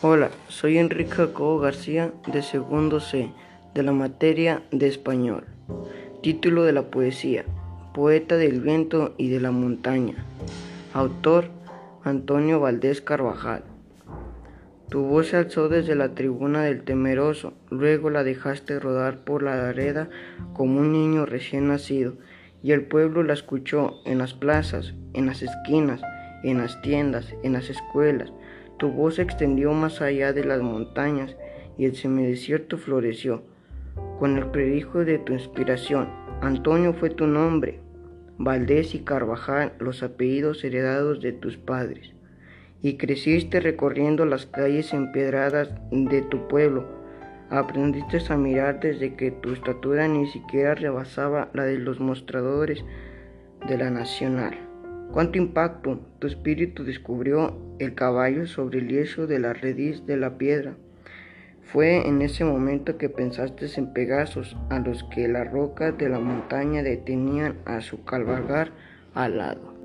Hola, soy Enrique Jacobo García de segundo C de la materia de español. Título de la poesía, Poeta del viento y de la montaña. Autor, Antonio Valdés Carvajal. Tu voz se alzó desde la tribuna del temeroso, luego la dejaste rodar por la areda como un niño recién nacido, y el pueblo la escuchó en las plazas, en las esquinas, en las tiendas, en las escuelas, tu voz se extendió más allá de las montañas y el semidesierto floreció. Con el predijo de tu inspiración, Antonio fue tu nombre, Valdés y Carvajal los apellidos heredados de tus padres. Y creciste recorriendo las calles empedradas de tu pueblo. Aprendiste a mirar desde que tu estatura ni siquiera rebasaba la de los mostradores de la Nacional. Cuánto impacto tu espíritu descubrió el caballo sobre el yeso de la rediz de la piedra. Fue en ese momento que pensaste en Pegasos, a los que las rocas de la montaña detenían a su cabalgar al lado.